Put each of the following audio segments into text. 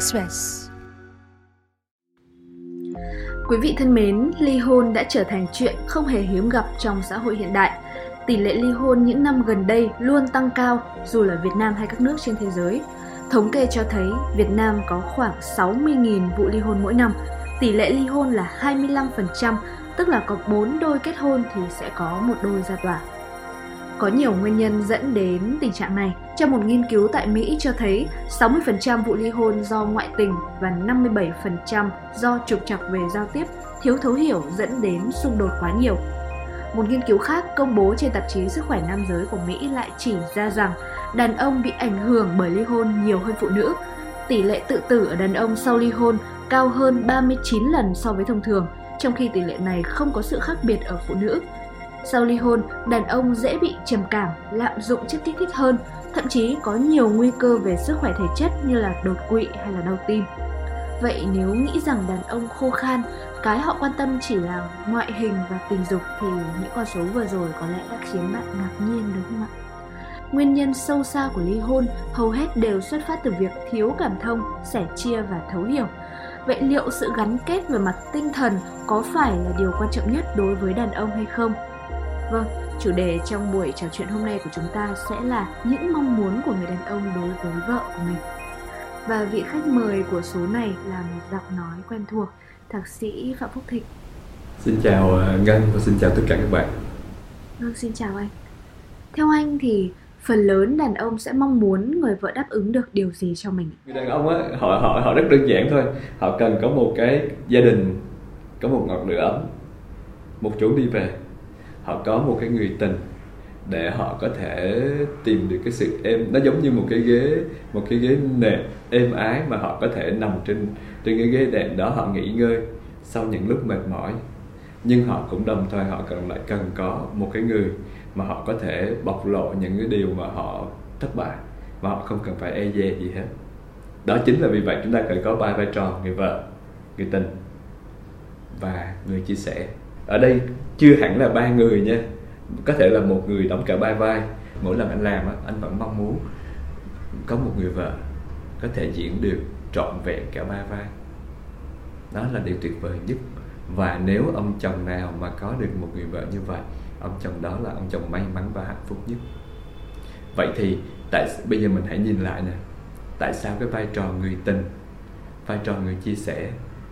Express. Quý vị thân mến, ly hôn đã trở thành chuyện không hề hiếm gặp trong xã hội hiện đại. Tỷ lệ ly hôn những năm gần đây luôn tăng cao dù là Việt Nam hay các nước trên thế giới. Thống kê cho thấy Việt Nam có khoảng 60.000 vụ ly hôn mỗi năm. Tỷ lệ ly hôn là 25%, tức là có 4 đôi kết hôn thì sẽ có một đôi ra tòa. Có nhiều nguyên nhân dẫn đến tình trạng này. Trong một nghiên cứu tại Mỹ cho thấy 60% vụ ly hôn do ngoại tình và 57% do trục trặc về giao tiếp, thiếu thấu hiểu dẫn đến xung đột quá nhiều. Một nghiên cứu khác công bố trên tạp chí Sức khỏe nam giới của Mỹ lại chỉ ra rằng đàn ông bị ảnh hưởng bởi ly hôn nhiều hơn phụ nữ. Tỷ lệ tự tử ở đàn ông sau ly hôn cao hơn 39 lần so với thông thường, trong khi tỷ lệ này không có sự khác biệt ở phụ nữ. Sau ly hôn, đàn ông dễ bị trầm cảm, lạm dụng chất kích thích hơn, thậm chí có nhiều nguy cơ về sức khỏe thể chất như là đột quỵ hay là đau tim. Vậy nếu nghĩ rằng đàn ông khô khan, cái họ quan tâm chỉ là ngoại hình và tình dục thì những con số vừa rồi có lẽ đã khiến bạn ngạc nhiên đúng không ạ? Nguyên nhân sâu xa của ly hôn hầu hết đều xuất phát từ việc thiếu cảm thông, sẻ chia và thấu hiểu. Vậy liệu sự gắn kết về mặt tinh thần có phải là điều quan trọng nhất đối với đàn ông hay không? Vâng, chủ đề trong buổi trò chuyện hôm nay của chúng ta sẽ là những mong muốn của người đàn ông đối với vợ của mình. Và vị khách mời của số này là một giọng nói quen thuộc, thạc sĩ Phạm Phúc Thịnh. Xin chào ờ, Ngân và xin chào tất cả các bạn. Vâng, xin chào anh. Theo anh thì phần lớn đàn ông sẽ mong muốn người vợ đáp ứng được điều gì cho mình? Người đàn ông á, họ họ họ rất đơn giản thôi. Họ cần có một cái gia đình, có một ngọn lửa ấm, một chỗ đi về họ có một cái người tình để họ có thể tìm được cái sự êm, nó giống như một cái ghế, một cái ghế nệm êm ái mà họ có thể nằm trên trên cái ghế đệm đó, họ nghỉ ngơi sau những lúc mệt mỏi. Nhưng họ cũng đồng thời họ cần lại cần có một cái người mà họ có thể bộc lộ những cái điều mà họ thất bại mà họ không cần phải e dè gì hết. Đó chính là vì vậy chúng ta cần có ba vai trò, người vợ, người tình và người chia sẻ. Ở đây chưa hẳn là ba người nha. Có thể là một người đóng cả ba vai. Mỗi lần anh làm anh vẫn mong muốn có một người vợ có thể diễn được trọn vẹn cả ba vai. Đó là điều tuyệt vời nhất. Và nếu ông chồng nào mà có được một người vợ như vậy, ông chồng đó là ông chồng may mắn và hạnh phúc nhất. Vậy thì tại bây giờ mình hãy nhìn lại nè. Tại sao cái vai trò người tình, vai trò người chia sẻ,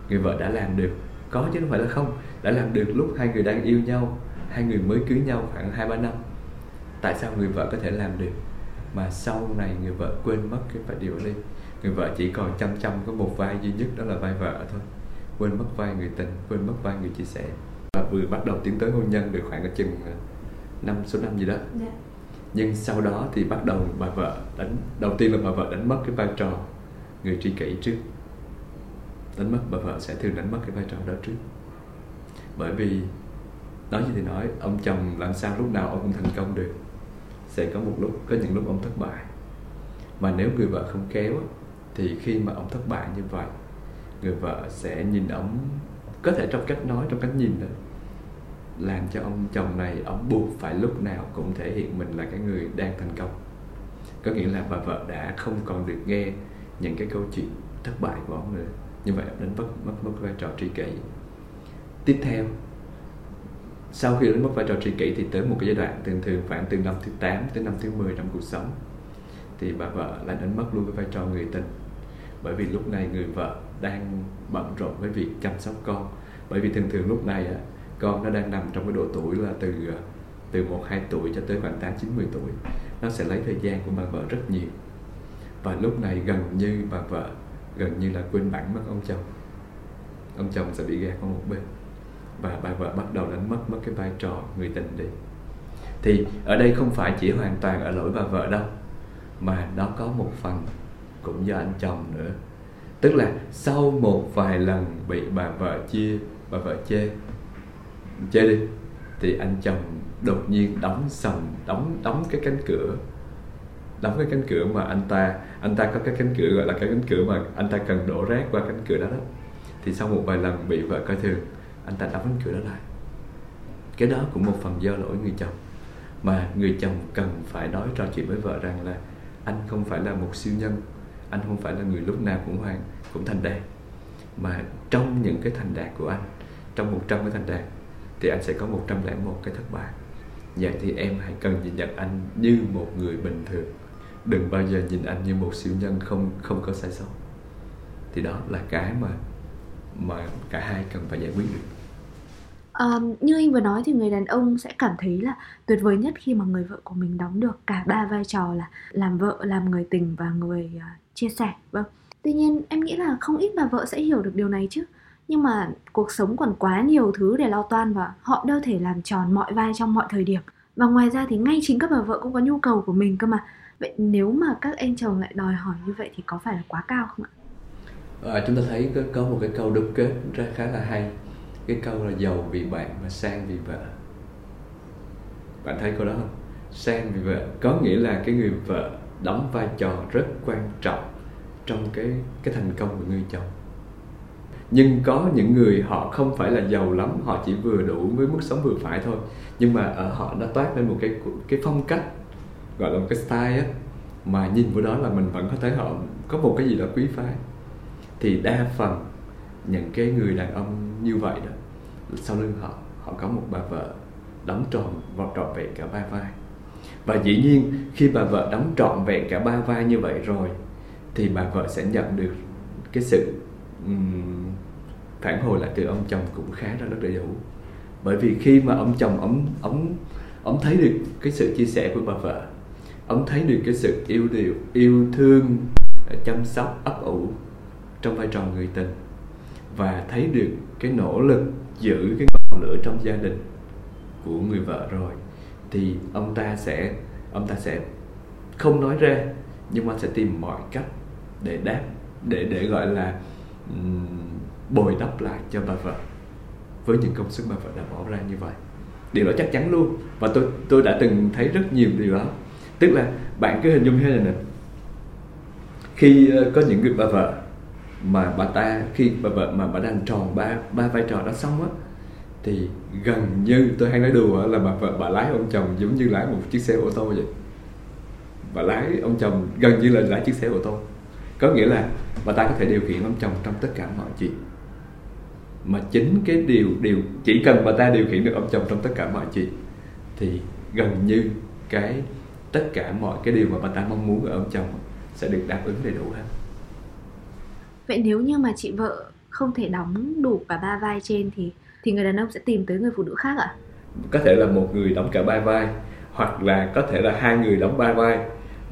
người vợ đã làm được? Có chứ không phải là không. Đã làm được lúc hai người đang yêu nhau hai người mới cưới nhau khoảng hai ba năm. Tại sao người vợ có thể làm được mà sau này người vợ quên mất cái phải điều đi người vợ chỉ còn chăm chăm có một vai duy nhất đó là vai vợ thôi. Quên mất vai người tình quên mất vai người chia sẻ. Và vừa bắt đầu tiến tới hôn nhân được khoảng ở chừng ờ, năm số năm gì đó. Yeah. Dạ. nhưng sau đó thì bắt đầu bà vợ đánh đầu tiên là bà vợ đánh mất cái vai trò người tri kỷ trước đánh mất, bà vợ sẽ thường đánh mất cái vai trò đó trước. Bởi vì, nói như thì nói, ông chồng làm sao lúc nào ông cũng thành công được. Sẽ có một lúc, có những lúc ông thất bại. Mà nếu người vợ không kéo thì khi mà ông thất bại như vậy, người vợ sẽ nhìn ông, có thể trong cách nói, trong cách nhìn đó, làm cho ông chồng này, ông buộc phải lúc nào cũng thể hiện mình là cái người đang thành công. Có nghĩa là bà vợ đã không còn được nghe những cái câu chuyện thất bại của ông nữa như vậy đánh mất mất mất vai trò tri kỷ. Tiếp theo, sau khi đánh mất vai trò tri kỷ thì tới một cái giai đoạn thường thường khoảng từ năm thứ 8 tới năm thứ 10 trong cuộc sống, thì bà vợ lại đánh mất luôn cái vai trò người tình. Bởi vì lúc này người vợ đang bận rộn với việc chăm sóc con. Bởi vì thường thường lúc này á, con nó đang nằm trong cái độ tuổi là từ à, từ một, hai tuổi cho tới khoảng tám, chín, mười tuổi. Nó sẽ lấy thời gian của bà vợ rất nhiều. Và lúc này gần như bà vợ gần như là quên bản mất ông chồng. Ông chồng sẽ bị gạt qua một bên. Và bà vợ bắt đầu đánh mất mất cái vai trò người tình đi. Thì ở đây không phải chỉ hoàn toàn ở lỗi bà vợ đâu, mà nó có một phần cũng do anh chồng nữa. Tức là sau một vài lần bị bà vợ chia, bà vợ chê chê đi, thì anh chồng đột nhiên đóng sầm, đóng đóng cái cánh cửa đóng cái cánh cửa mà anh ta anh ta có cái cánh cửa gọi là cái cánh cửa mà anh ta cần đổ rác qua cánh cửa đó đó, thì sau một vài lần bị vợ coi thường, anh ta đóng cánh cửa đó lại. Cái đó cũng một phần do lỗi người chồng. Mà người chồng cần phải nói trò chuyện với vợ rằng là anh không phải là một siêu nhân, anh không phải là người lúc nào cũng hoàn, cũng thành đạt. Mà trong những cái thành đạt của anh, trong 100 cái thành đạt, thì anh sẽ có 101 cái thất bại. Vậy thì em hãy cần nhìn nhận anh như một người bình thường đừng bao giờ nhìn anh như một siêu nhân không không có sai sót thì đó là cái mà mà cả hai cần phải giải quyết được Um, như anh vừa nói thì người đàn ông sẽ cảm thấy là tuyệt vời nhất khi mà người vợ của mình đóng được cả ba vai trò là làm vợ, làm người tình và người uh, chia sẻ. Vâng. Tuy nhiên em nghĩ là không ít bà vợ sẽ hiểu được điều này chứ. Nhưng mà cuộc sống còn quá nhiều thứ để lo toan và họ đâu thể làm tròn mọi vai trong mọi thời điểm. Và ngoài ra thì ngay chính các bà vợ cũng có nhu cầu của mình cơ mà. Vậy nếu mà các anh chồng lại đòi hỏi như vậy thì có phải là quá cao không ạ? À, chúng ta thấy có, có một cái câu đúc kết ra khá là hay. Cái câu là giàu vì bạn mà sang vì vợ. Bạn thấy câu đó không? Sang vì vợ. Có nghĩa là cái người vợ đóng vai trò rất quan trọng trong cái cái thành công của người chồng. Nhưng có những người họ không phải là giàu lắm họ chỉ vừa đủ với mức sống vừa phải thôi. Nhưng mà ở họ đã toát lên một cái cái phong cách gọi là một cái style á mà nhìn vào đó là mình vẫn có thấy họ có một cái gì đó quý phái. Thì đa phần những cái người đàn ông như vậy đó sau lưng họ họ có một bà vợ đóng tròn và trọn vẹn cả ba vai. Và dĩ nhiên khi bà vợ đóng trọn vẹn cả ba vai như vậy rồi thì bà vợ sẽ nhận được cái sự um, phản hồi lại từ ông chồng cũng khá là rất đầy đủ. Bởi vì khi mà ông chồng ông ông ông thấy được cái sự chia sẻ của bà vợ ông thấy được cái sự yêu điều yêu thương ờ, chăm sóc ấp ủ trong vai trò người tình và thấy được cái nỗ lực giữ cái ngọn lửa trong gia đình của người vợ rồi thì ông ta sẽ ông ta sẽ không nói ra nhưng mà sẽ tìm mọi cách để đáp để để gọi là um, bồi đắp lại cho bà vợ với những công sức bà vợ đã bỏ ra như vậy. Điều đó chắc chắn luôn và tôi tôi đã từng thấy rất nhiều điều đó tức là bạn cứ hình dung thế này nè. Khi ờ, có những người bà vợ mà bà ta, khi bà vợ mà bà đang tròn ba ba vai trò đó xong á, thì gần như tôi hay nói đùa là bà vợ, bà lái ông chồng giống như lái một chiếc xe ô tô vậy. Bà lái ông chồng gần như là lái chiếc xe ô tô. Có nghĩa là bà ta có thể điều khiển ông chồng trong tất cả mọi chuyện. Mà chính cái điều điều chỉ cần bà ta điều khiển được ông chồng trong tất cả mọi chuyện, thì gần như cái tất cả mọi cái điều mà bà ta mong muốn ở ông chồng sẽ được đáp ứng đầy đủ hết vậy nếu như mà chị vợ không thể đóng đủ cả ba vai trên thì thì người đàn ông sẽ tìm tới người phụ nữ khác ạ? À? Có thể là một người đóng cả ba vai hoặc là có thể là hai người đóng ba vai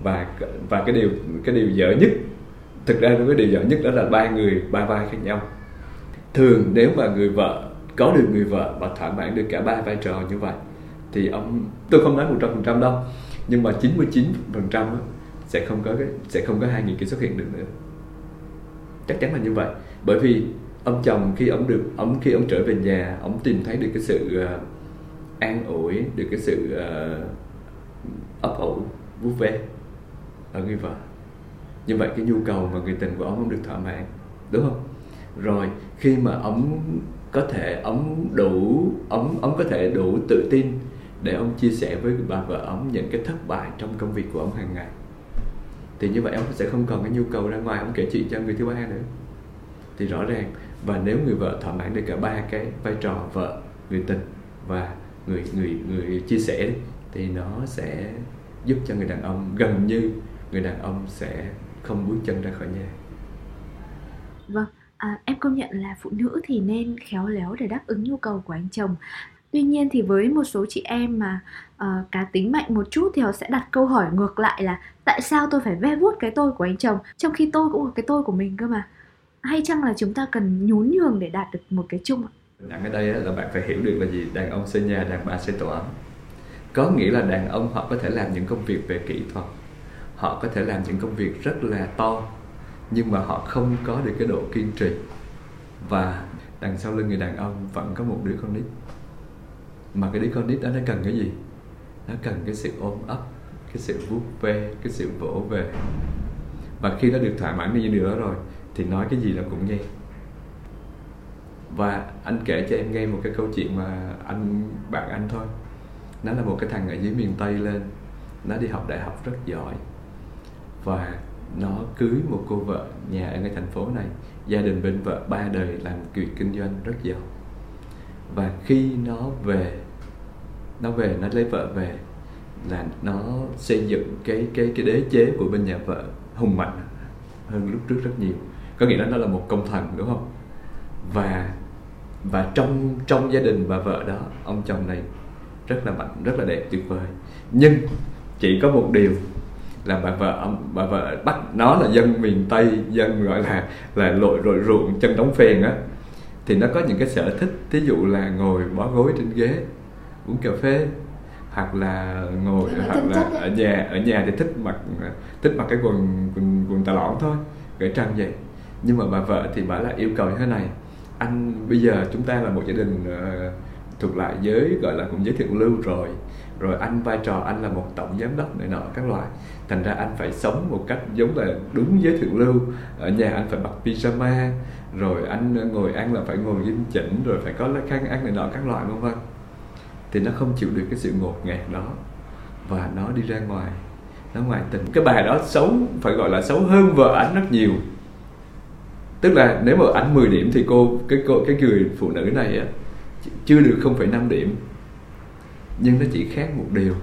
và và cái điều cái điều dở nhất thực ra cái điều dở nhất đó là ba người ba vai khác nhau thường nếu mà người vợ có được người vợ và thỏa mãn được cả ba vai trò như vậy thì ông tôi không nói một trăm phần trăm đâu nhưng mà 99 phần trăm sẽ không có cái sẽ không có hai người kia xuất hiện được nữa. Chắc chắn là như vậy. Bởi vì ông chồng khi ông được ông khi ông trở về nhà ông tìm thấy được cái sự uh, an ủi được cái sự uh, ấp ủ vuốt ve ở người vợ. Như vậy cái nhu cầu mà người tình của ông không được thỏa mãn đúng không? Rồi khi mà ông có thể ông đủ ông ông có thể đủ tự tin để ông chia sẻ với bà vợ ông những cái thất bại trong công việc của ông hàng ngày. Thì như vậy ông sẽ không còn cái nhu cầu ra ngoài ông kể chuyện cho người thứ ba nữa. Thì rõ ràng và nếu người vợ thỏa mãn được cả ba cái vai trò vợ người tình và người người người chia sẻ thì nó sẽ giúp cho người đàn ông gần như người đàn ông sẽ không bước chân ra khỏi nhà. Vâng à, em công nhận là phụ nữ thì nên khéo léo để đáp ứng nhu cầu của anh chồng tuy nhiên thì với một số chị em mà uh, cá tính mạnh một chút thì họ sẽ đặt câu hỏi ngược lại là tại sao tôi phải ve vuốt cái tôi của anh chồng trong khi tôi cũng có cái tôi của mình cơ mà? Hay chăng là chúng ta cần nhún nhường để đạt được một cái chung ạ? Ở đây là bạn phải hiểu được là gì? Đàn ông xây nhà đàn bà xây tổ ấm có nghĩa là đàn ông họ có thể làm những công việc về kỹ thuật họ có thể làm những công việc rất là to nhưng mà họ không có được cái độ kiên trì. Và đằng sau lưng người đàn ông vẫn có một đứa con nít mà cái đứa con nít đó nó cần cái gì? Nó cần cái sự ôm ấp, cái sự vuốt ve, cái sự vỗ về. Và khi nó được thỏa mãn như điều đó rồi, thì nói cái gì là cũng nghe. Và anh kể cho em nghe một cái câu chuyện mà anh, bạn anh thôi. Nó là một cái thằng ở dưới miền tây lên. Nó đi học đại học rất giỏi. Và nó cưới một cô vợ nhà ở ngay thành phố này. Gia đình bên vợ ba đời làm việc kinh doanh rất giàu. Và khi nó về nó về, nó lấy vợ về, là nó xây dựng cái cái cái đế chế của bên nhà vợ hùng mạnh hơn lúc trước rất nhiều. Có nghĩa là nó là một công thần, đúng không? Và và trong trong gia đình bà vợ đó, ông chồng này rất là mạnh, rất là đẹp, tuyệt vời. Nhưng chỉ có một điều là bà vợ ông, bà vợ bắt nó là dân miền tây, dân gọi là là lội lội ruộng chân đóng phèn á, thì nó có những cái sở thích. Thí dụ là ngồi bó gối trên ghế uống cà phê hoặc là ngồi hoặc là ở nhà ở nhà thì thích mặc thích mặc cái quần quần, quần tà lõn thôi gãy trăng vậy. Nhưng mà bà vợ thì bà là yêu cầu như thế này anh bây giờ chúng ta là một gia đình uh, thuộc lại giới gọi là cũng giới thượng lưu rồi rồi anh vai trò anh là một tổng giám đốc này nọ các loại. Thành ra anh phải sống một cách giống là đúng giới thượng lưu. Ở nhà anh phải mặc pyjama rồi anh ngồi ăn là phải ngồi nghiêm chỉnh rồi phải có khăn ăn này nọ các loại vân vân thì nó không chịu được cái sự ngột ngạt đó. Và nó đi ra ngoài nó ngoại tình. Cái bài đó xấu phải gọi là xấu hơn vợ ảnh rất nhiều. Tức là nếu mà ảnh 10 điểm thì cô cái cô cái người phụ nữ này á chưa được 0,5 điểm. Nhưng nó chỉ khác một điều.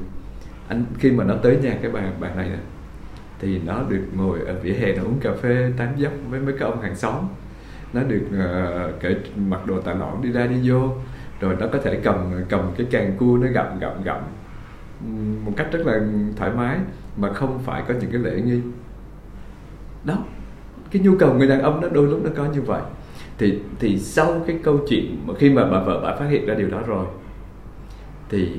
Anh khi mà nó tới nhà cái bà bà này nè thì nó được ngồi ở vỉa hè nó uống cà phê tán dốc với mấy cái ông hàng xóm. Nó được uh, kể mặc đồ tà nõn đi ra đi vô rồi nó có thể cầm cầm cái càng cua nó gặm gặm gặm một cách rất là thoải mái mà không phải có những cái lễ nghi. Đó, cái nhu cầu người đàn ông nó đôi lúc nó có như vậy. Thì thì sau cái câu chuyện mà khi mà bà vợ bà phát hiện ra điều đó rồi, thì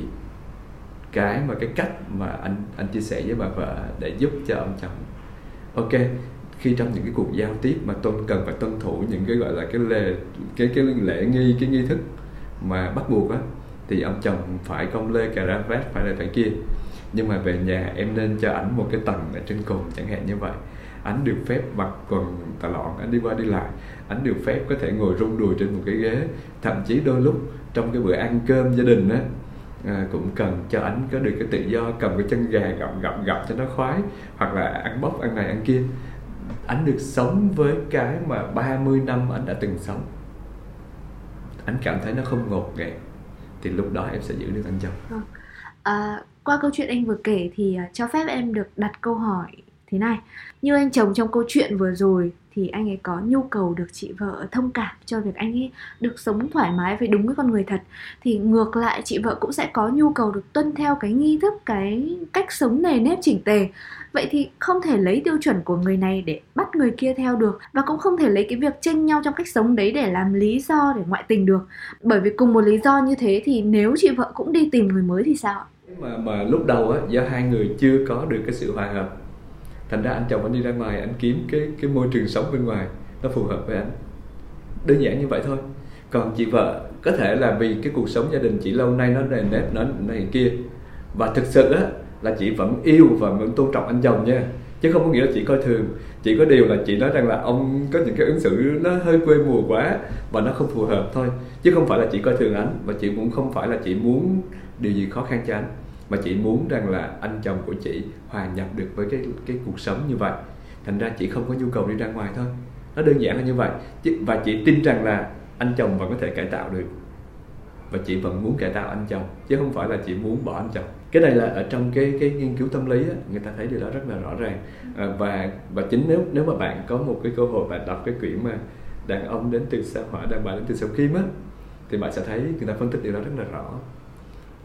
cái mà cái cách mà anh anh chia sẻ với bà vợ để giúp cho ông chồng, ok, khi trong những cái cuộc giao tiếp mà tôi cần phải tuân thủ những cái gọi là cái lễ cái cái lễ nghi, cái nghi thức mà bắt buộc á thì ông chồng phải công lê cà ra vét phải là phải kia. Nhưng mà về nhà em nên cho ảnh một cái tầng ở trên cùng chẳng hạn như vậy. Ảnh được phép mặc quần tà lọn ảnh đi qua đi lại. Ảnh được phép có thể ngồi rung đùi trên một cái ghế. Thậm chí đôi lúc trong cái bữa ăn cơm gia đình á à, cũng cần cho ảnh có được cái tự do cầm cái chân gà gặm gặm gặm cho nó khoái hoặc là ăn bốc ăn này ăn kia. Ảnh được sống với cái mà 30 năm ảnh đã từng sống anh cảm thấy nó không ngột ngạt. Thì lúc đó em sẽ giữ được anh chồng vâng. à, qua câu chuyện anh vừa kể thì à, cho phép em được đặt câu hỏi thế này. Như anh chồng trong câu chuyện vừa rồi thì anh ấy có nhu cầu được chị vợ thông cảm cho việc anh ấy được sống thoải mái với đúng với con người thật. Thì ngược lại, chị vợ cũng sẽ có nhu cầu được tuân theo cái nghi thức, cái cách sống nề nếp chỉnh tề. Vậy thì không thể lấy tiêu chuẩn của người này để bắt người kia theo được và cũng không thể lấy cái việc tranh nhau trong cách sống đấy để làm lý do để ngoại tình được. Bởi vì cùng một lý do như thế thì nếu chị vợ cũng đi tìm người mới thì sao mà mà lúc đầu á, do hai người chưa có được cái sự hòa hợp thành ra anh chồng anh đi ra ngoài, anh kiếm cái cái môi trường sống bên ngoài, nó phù hợp với anh. Đơn giản như vậy thôi. Còn chị vợ có thể là vì cái cuộc sống gia đình chị lâu nay nó nền nếp, nó này kia. Và thực sự á, là chị vẫn yêu và vẫn tôn trọng anh chồng nha. Chứ không có nghĩa là chị coi thường. Chỉ có điều là chị nói rằng là ông có những cái ứng xử nó hơi quê mùa quá và nó không phù hợp thôi. Chứ không phải là chị coi thường anh và chị cũng không phải là chị muốn điều gì khó khăn cho anh mà chị muốn rằng là anh chồng của chị hòa nhập được với cái cái cuộc sống như vậy. Thành ra chị không có nhu cầu đi ra ngoài thôi. Nó đơn giản là như vậy. Và chị tin rằng là anh chồng vẫn có thể cải tạo được. Và chị vẫn muốn cải tạo anh chồng chứ không phải là chị muốn bỏ anh chồng. Cái này là ở trong cái cái nghiên cứu tâm lý á, người ta thấy điều đó rất là rõ ràng. À, và và chính nếu nếu mà bạn có một cái cơ hội bạn đọc cái quyển mà đàn ông đến từ sao hỏa đàn bà đến từ sao kim á thì bạn sẽ thấy người ta phân tích điều đó rất là rõ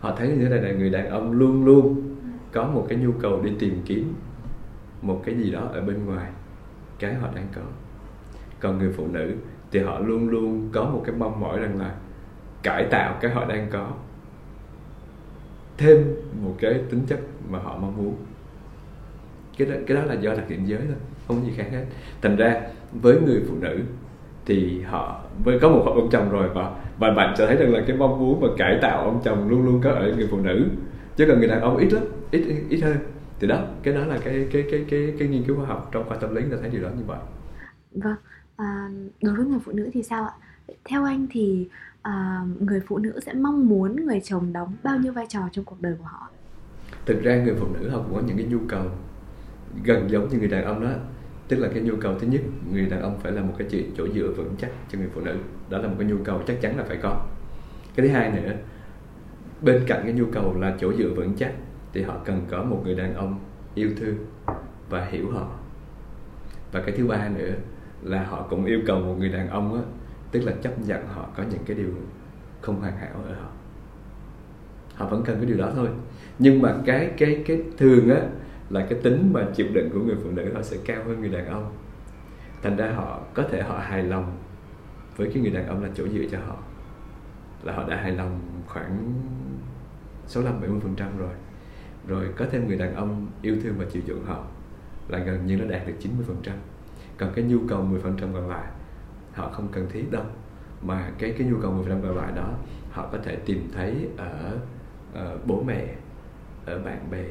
họ thấy như thế này là người đàn ông luôn luôn có một cái nhu cầu đi tìm kiếm một cái gì đó ở bên ngoài cái họ đang có. Còn người phụ nữ thì họ luôn luôn có một cái mong mỏi rằng là cải tạo cái họ đang có. Thêm một cái tính chất mà họ mong muốn. Cái đó, cái đó là do đặc điểm giới thôi không có gì khác hết. Thành ra với người phụ nữ thì họ với có một ông chồng rồi và và bạn sẽ thấy rằng là cái mong muốn và cải tạo ông chồng luôn luôn có ở người phụ nữ. Chứ còn người đàn ông ít lắm ít ít hơn. Thì đó cái đó là cái cái cái cái cái nghiên cứu khoa học trong khoa tâm lý người ta thấy điều đó như vậy. Vâng à, đối với người phụ nữ thì sao ạ? Theo anh thì à, người phụ nữ sẽ mong muốn người chồng đóng bao nhiêu vai trò trong cuộc đời của họ? Thực ra người phụ nữ họ cũng có những cái nhu cầu gần giống như người đàn ông đó. Tức là cái nhu cầu thứ nhất người đàn ông phải là một cái chị chỗ dựa vững chắc cho người phụ nữ đó là một cái nhu cầu chắc chắn là phải có. Cái thứ hai nữa, bên cạnh cái nhu cầu là chỗ dựa vững chắc, thì họ cần có một người đàn ông yêu thương và hiểu họ. Và cái thứ ba nữa là họ cũng yêu cầu một người đàn ông á, tức là chấp nhận họ có những cái điều không hoàn hảo ở họ. Họ vẫn cần cái điều đó thôi. Nhưng mà cái cái cái thường á, là cái tính mà chịu đựng của người phụ nữ họ sẽ cao hơn người đàn ông. Thành ra họ, có thể họ hài lòng với cái người đàn ông là chỗ dựa cho họ là họ đã hài lòng khoảng 65 70 phần trăm rồi. Rồi có thêm người đàn ông yêu thương và chịu chuộng họ là gần như nó đạt được 90 phần trăm. Còn cái nhu cầu 10 phần trăm còn lại họ không cần thiết đâu. Mà cái cái nhu cầu 10 phần trăm còn lại đó họ có thể tìm thấy ở, ở bố mẹ ở bạn bè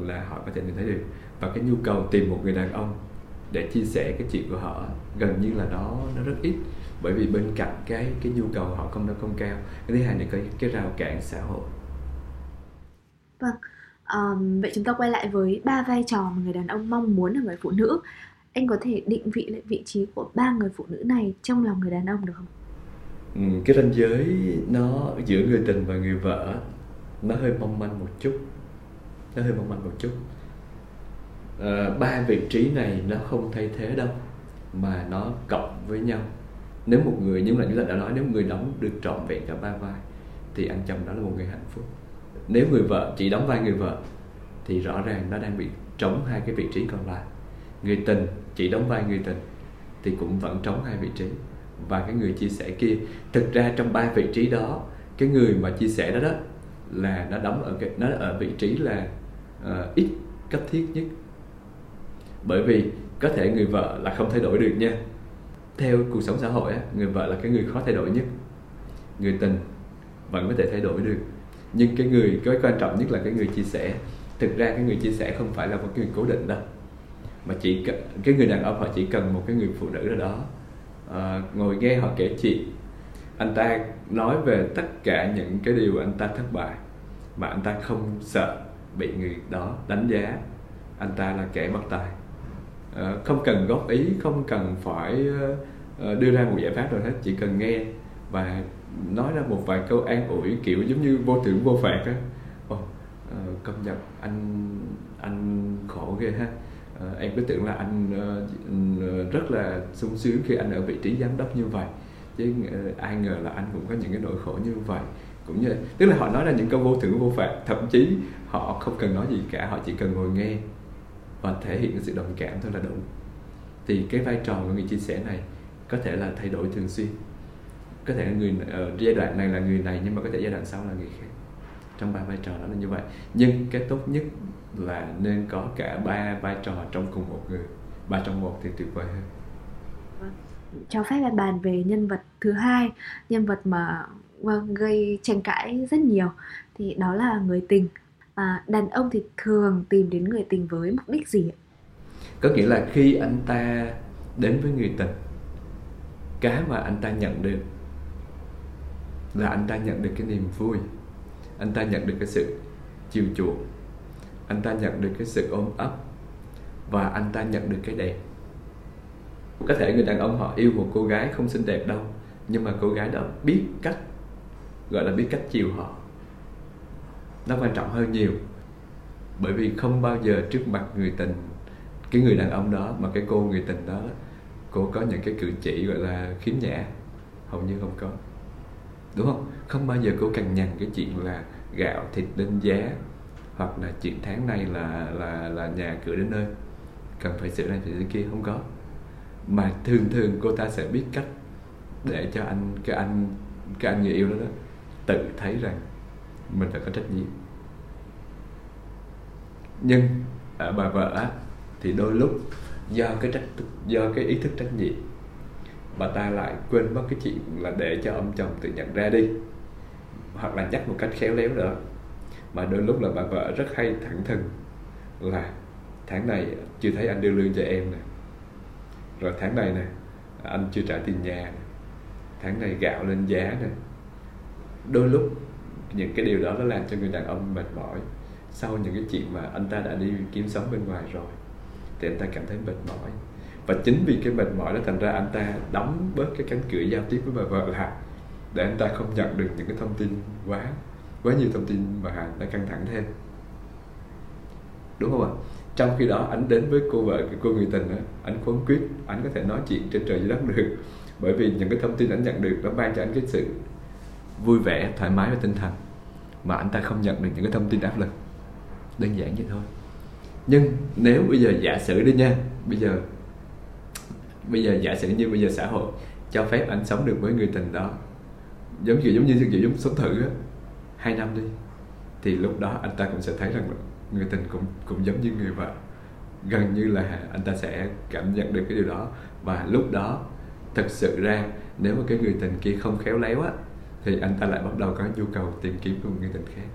là họ có thể tìm thấy được. Và cái nhu cầu tìm một người đàn ông để chia sẻ cái chuyện của họ. Gần như là nó nó rất ít. Bởi vì bên cạnh cái cái nhu cầu họ không nó không cao. Cái thứ hai là cái cái rào cản xã hội. Vâng. Um, vậy chúng ta quay lại với ba vai trò mà người đàn ông mong muốn ở người phụ nữ. Anh có thể định vị lại vị trí của ba người phụ nữ này trong lòng người đàn ông được không? Ừ, cái ranh giới nó giữa người tình và người vợ nó hơi mong manh một chút. Nó hơi mong manh một chút Ờ, ba vị trí này nó không thay thế đâu mà nó cộng với nhau. Nếu một người nhưng là như ta đã nói nếu một người đóng được trọn vẹn cả ba vai thì anh chồng đó là một người hạnh phúc. Nếu người vợ chỉ đóng vai người vợ thì rõ ràng nó đang bị trống hai cái vị trí còn lại. Người tình chỉ đóng vai người tình thì cũng vẫn trống hai vị trí. Và cái người chia sẻ kia thực ra trong ba vị trí đó cái người mà chia sẻ đó đó là nó đóng ở cái nó ở vị trí là uh, ít cấp thiết nhất bởi vì có thể người vợ là không thay đổi được nha. Theo cuộc sống xã hội người vợ là cái người khó thay đổi nhất. Người tình vẫn có thể thay đổi được. Nhưng cái người cái quan trọng nhất là cái người chia sẻ. Thực ra cái người chia sẻ không phải là một cái người cố định đâu. Mà chỉ cái người đàn ông họ chỉ cần một cái người phụ nữ ở đó à, ngồi nghe họ kể chuyện. Anh ta nói về tất cả những cái điều anh ta thất bại mà anh ta không sợ bị người đó đánh giá. Anh ta là kẻ bất tài Ờ, không cần góp ý không cần phải ờ, ờ, đưa ra một giải pháp nào hết chỉ cần nghe và nói ra một vài câu an ủi kiểu giống như vô thưởng vô phạt á. Oh, công nhận anh anh khổ ghê ha. Em cứ tưởng là anh uh, rất là sung sướng khi anh ở vị trí giám đốc như vậy. Chứ uh, ai ngờ là anh cũng có những cái nỗi khổ như vậy. Cũng như tức là họ nói ra những câu vô thưởng vô phạt thậm chí họ không cần nói gì cả họ chỉ cần ngồi nghe và thể hiện cái sự đồng cảm thôi là đủ. Thì cái vai trò của người chia sẻ này có thể là thay đổi thường xuyên. Có thể người ở giai đoạn này là người này nhưng mà có thể giai đoạn sau là người khác. Trong ba vai trò đó là như vậy. Nhưng cái tốt nhất là nên có cả ba vai trò trong cùng một người. Ba trong một thì tuyệt vời hơn. Cho phép em bàn về nhân vật thứ hai, nhân vật mà vâng, gây tranh cãi rất nhiều. Thì đó là người tình à, đàn ông thì thường tìm đến người tình với mục đích gì ạ? Có nghĩa là khi anh ta đến với người tình cái mà anh ta nhận được là anh ta nhận được cái niềm vui anh ta nhận được cái sự chiều chuộng anh ta nhận được cái sự ôm ấp và anh ta nhận được cái đẹp. Có thể người đàn ông họ yêu một cô gái không xinh đẹp đâu nhưng mà cô gái đó biết cách gọi là biết cách chiều họ nó quan trọng hơn nhiều. Bởi vì không bao giờ trước mặt người tình cái người đàn ông đó mà cái cô người tình đó cô có những cái cử chỉ gọi là khiếm nhã hầu như không có. Đúng không? Không bao giờ cô cằn nhằn cái chuyện là gạo thịt lên giá hoặc là chuyện tháng này là là là nhà cửa đến nơi cần phải sửa này sửa kia không có. Mà thường thường cô ta sẽ biết cách để cho anh cái anh cái anh người yêu đó, đó tự thấy rằng mình phải có trách nhiệm. Nhưng ở bà vợ thì đôi lúc do cái trách do cái ý thức trách nhiệm, bà ta lại quên mất cái chuyện là để cho ông chồng tự nhận ra đi. Hoặc là nhắc một cách khéo léo nữa. Mà đôi lúc là bà vợ rất hay thẳng thừng là, tháng này chưa thấy anh đưa lương cho em nè. Rồi tháng này nè, anh chưa trả tiền nhà nè. Tháng này gạo lên giá nè. Đôi lúc những cái điều đó nó làm cho người đàn ông mệt mỏi sau những cái chuyện mà anh ta đã đi kiếm sống bên ngoài rồi thì anh ta cảm thấy mệt mỏi. Và chính vì cái mệt mỏi đó thành ra anh ta đóng bớt cái cánh cửa giao tiếp với bà vợ lại để anh ta không nhận được những cái thông tin quá quá nhiều thông tin mà anh đã căng thẳng thêm. Đúng không ạ? Trong khi đó anh đến với cô vợ cô người tình đó, anh khốn quyết anh có thể nói chuyện trên trời dưới đất được. Bởi vì những cái thông tin anh nhận được nó mang cho anh cái sự vui vẻ, thoải mái và tinh thần. Mà anh ta không nhận được những cái thông tin áp lực. Đơn giản vậy thôi. Nhưng nếu bây giờ giả sử đi nha, bây giờ bây giờ giả sử như bây giờ xã hội cho phép anh sống được với người tình đó, giống kiểu giống như, kiểu giống sống thử á, hai năm đi, thì lúc đó anh ta cũng sẽ thấy rằng người tình cũng cũng giống như người vợ. Gần như là anh ta sẽ cảm nhận được cái điều đó. Và lúc đó, thật sự ra, nếu mà cái người tình kia không khéo léo á thì anh ta lại bắt đầu có nhu cầu tìm kiếm một người tình khác.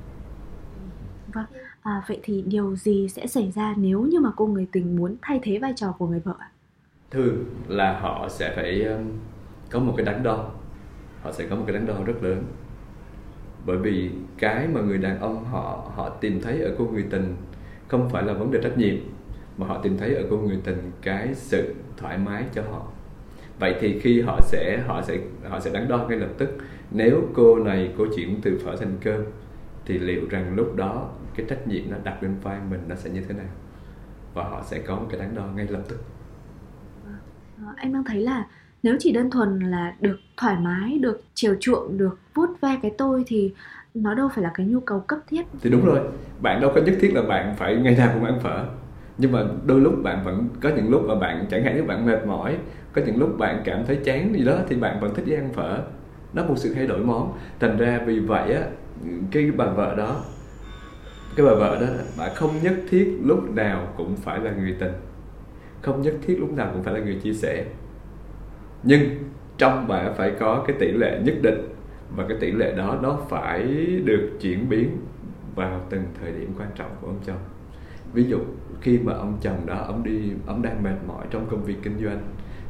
Vâng à, vậy thì điều gì sẽ xảy ra nếu như mà cô người tình muốn thay thế vai trò của người vợ ạ? Thường là họ sẽ phải um, có một cái đắn đo. Họ sẽ có một cái đắn đo rất lớn. Bởi vì cái mà người đàn ông họ họ tìm thấy ở cô người tình không phải là vấn đề trách nhiệm mà họ tìm thấy ở cô người tình cái sự thoải mái cho họ vậy thì khi họ sẽ họ sẽ họ sẽ đắn đo ngay lập tức. Nếu cô này cô chuyển từ phở thành cơm thì liệu rằng lúc đó cái trách nhiệm nó đặt lên vai mình nó sẽ như thế nào? Và họ sẽ có một cái đắn đo ngay lập tức. À, anh đang thấy là nếu chỉ đơn thuần là được thoải mái được chiều chuộng được vuốt ve cái tôi thì nó đâu phải là cái nhu cầu cấp thiết. Thì đúng rồi bạn đâu có nhất thiết là bạn phải ngày nào cũng ăn phở. Nhưng mà đôi lúc bạn vẫn có những lúc mà bạn chẳng hạn như bạn mệt mỏi có những lúc bạn cảm thấy chán gì đó thì bạn vẫn thích đi ăn phở. Nó một sự thay đổi món. Thành ra vì vậy á, cái bà vợ đó, cái bà vợ đó, bà không nhất thiết lúc nào cũng phải là người tình. Không nhất thiết lúc nào cũng phải là người chia sẻ. Nhưng trong bà phải có cái tỷ lệ nhất định. Và cái tỷ lệ đó nó phải được chuyển biến vào từng thời điểm quan trọng của ông chồng. Ví dụ, khi mà ông chồng đó, ông đi, ông đang mệt mỏi trong công việc kinh doanh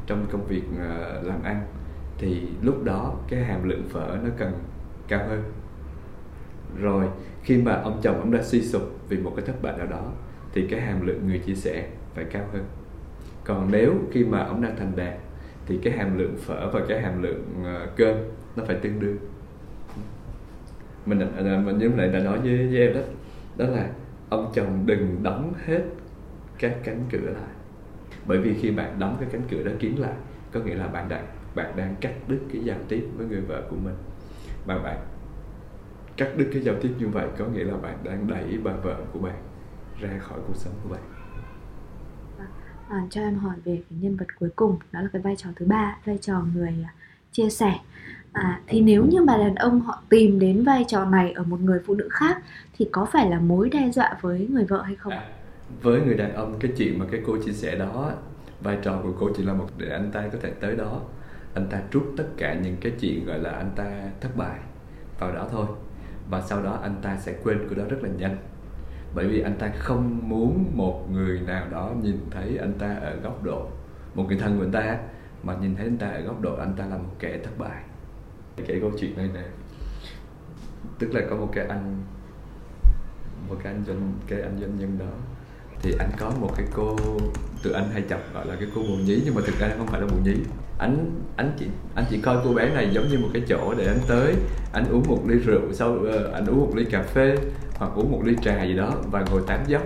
trong công việc ờ, làm ăn thì lúc đó cái hàm lượng phở nó cần cao hơn. Rồi khi mà ông chồng ông đã suy sụp vì một cái thất bại nào đó thì cái hàm lượng người chia sẻ phải cao hơn. Còn nếu khi mà ông đang thành đạt thì cái hàm lượng phở và cái hàm lượng ờ, cơm nó phải tương đương. Mình ờ, mình như lại đã nói với, với em đó đó là ông chồng đừng đóng hết các cánh cửa lại bởi vì khi bạn đóng cái cánh cửa đó kín lại có nghĩa là bạn đang bạn đang cắt đứt cái giao tiếp với người vợ của mình. Mà bạn cắt đứt cái giao tiếp như vậy có nghĩa là bạn đang đẩy bà vợ của bạn ra khỏi cuộc sống của bạn. À, cho em hỏi về cái nhân vật cuối cùng đó là cái vai trò thứ ba vai trò người à, chia sẻ. À, thì nếu như mà đàn ông họ tìm đến vai trò này ở một người phụ nữ khác thì có phải là mối đe dọa với người vợ hay không? À, với người đàn ông, cái chuyện mà cái cô chia sẻ đó, vai trò của cô chỉ là một để anh ta có thể tới đó, anh ta trút tất cả những cái chuyện gọi là anh ta thất bại vào đó thôi. Và sau đó anh ta sẽ quên cái đó rất là nhanh. Bởi vì anh ta không muốn một người nào đó nhìn thấy anh ta ở góc độ, một người thân của anh ta, mà nhìn thấy anh ta ở góc độ anh ta là một kẻ thất bại. Kể câu chuyện này nè. Tức là có một cái anh, một cái anh doanh, cái anh doanh nhân đó thì anh có một cái cô tụi anh hay chọc gọi là cái cô bồ nhí nhưng mà thực ra không phải là bồ nhí. Anh anh chỉ anh chỉ coi cô bé này giống như một cái chỗ để anh tới anh uống một ly rượu sau uh, anh uống một ly cà phê hoặc uống một ly trà gì đó và ngồi tám dốc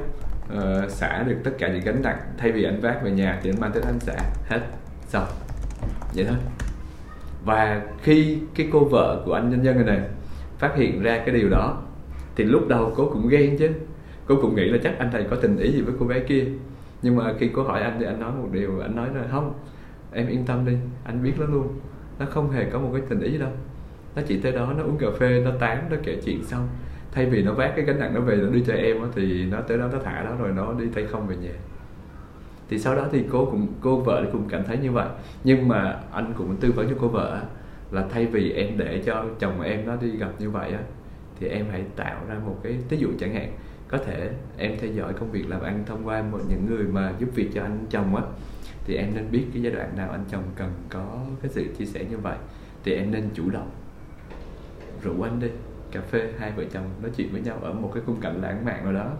uh, xả được tất cả những gánh nặng. Thay vì anh vác về nhà thì anh mang tới anh xả. Hết. Xong. Vậy thôi. Và khi cái cô vợ của anh nhân dân này, này phát hiện ra cái điều đó thì lúc đầu cô cũng ghen chứ cô cũng nghĩ là chắc anh thầy có tình ý gì với cô bé kia. Nhưng mà khi cô hỏi anh thì anh nói một điều, anh nói là, không, em yên tâm đi, anh biết nó luôn. Nó không hề có một cái tình ý đâu. Nó chỉ tới đó, nó uống cà phê, nó tán, nó kể chuyện xong. Thay vì nó vác cái gánh nặng nó về, nó đi cho em thì nó tới đó, nó thả đó rồi nó đi tay không về nhà. Thì sau đó thì cô cũng, cô vợ cũng cảm thấy như vậy. Nhưng mà anh cũng tư vấn cho cô vợ là thay vì em để cho chồng em nó đi gặp như vậy á, thì em hãy tạo ra một cái ví dụ chẳng hạn có thể em theo dõi công việc làm ăn thông qua một những người mà giúp việc cho anh chồng á, thì em nên biết cái giai đoạn nào anh chồng cần có cái sự chia sẻ như vậy. Thì em nên chủ động rủ anh đi cà phê, hai vợ chồng nói chuyện với nhau ở một cái khung cảnh lãng mạn nào đó.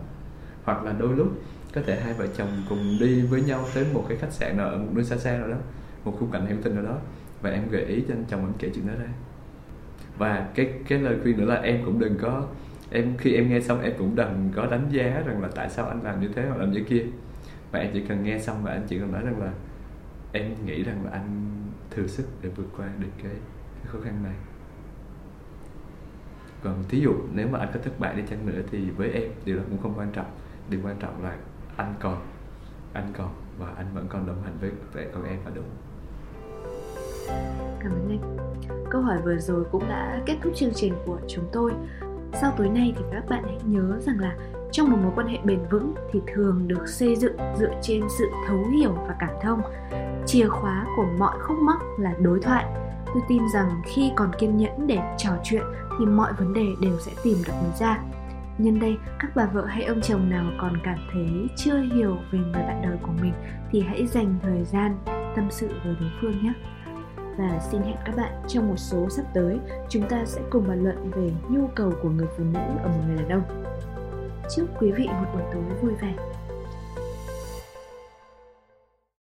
Hoặc là đôi lúc có thể hai vợ chồng cùng đi với nhau tới một cái khách sạn nào ở một nơi xa xa nào đó, một khung cảnh hữu tình nào đó, và em gợi ý cho anh chồng anh kể chuyện đó ra. Và cái cái lời khuyên nữa là em cũng đừng có em khi em nghe xong em cũng đừng có đánh giá rằng là tại sao anh làm như thế hoặc làm như kia. Mà em chỉ cần nghe xong và anh chỉ cần nói rằng là em nghĩ rằng là anh thừa sức để vượt qua được cái, cái khó khăn này. Còn thí dụ nếu mà anh có thất bại đi chăng nữa thì với em điều đó cũng không quan trọng. Điều quan trọng là anh còn anh còn và anh vẫn còn đồng hành với với con em là đúng. Cảm ơn anh. Câu hỏi vừa rồi cũng đã kết thúc chương trình của chúng tôi sau tối nay thì các bạn hãy nhớ rằng là trong một mối quan hệ bền vững thì thường được xây dựng dựa trên sự thấu hiểu và cảm thông. Chìa khóa của mọi khúc mắc là đối thoại. Tôi tin rằng khi còn kiên nhẫn để trò chuyện thì mọi vấn đề đều sẽ tìm được lối ra. Nhân đây, các bà vợ hay ông chồng nào còn cảm thấy chưa hiểu về người bạn đời của mình thì hãy dành thời gian tâm sự với đối phương nhé và xin hẹn các bạn trong một số sắp tới. Chúng ta sẽ cùng bàn luận về nhu cầu của người phụ nữ ở một người đàn ông. Chúc quý vị một buổi tối vui vẻ.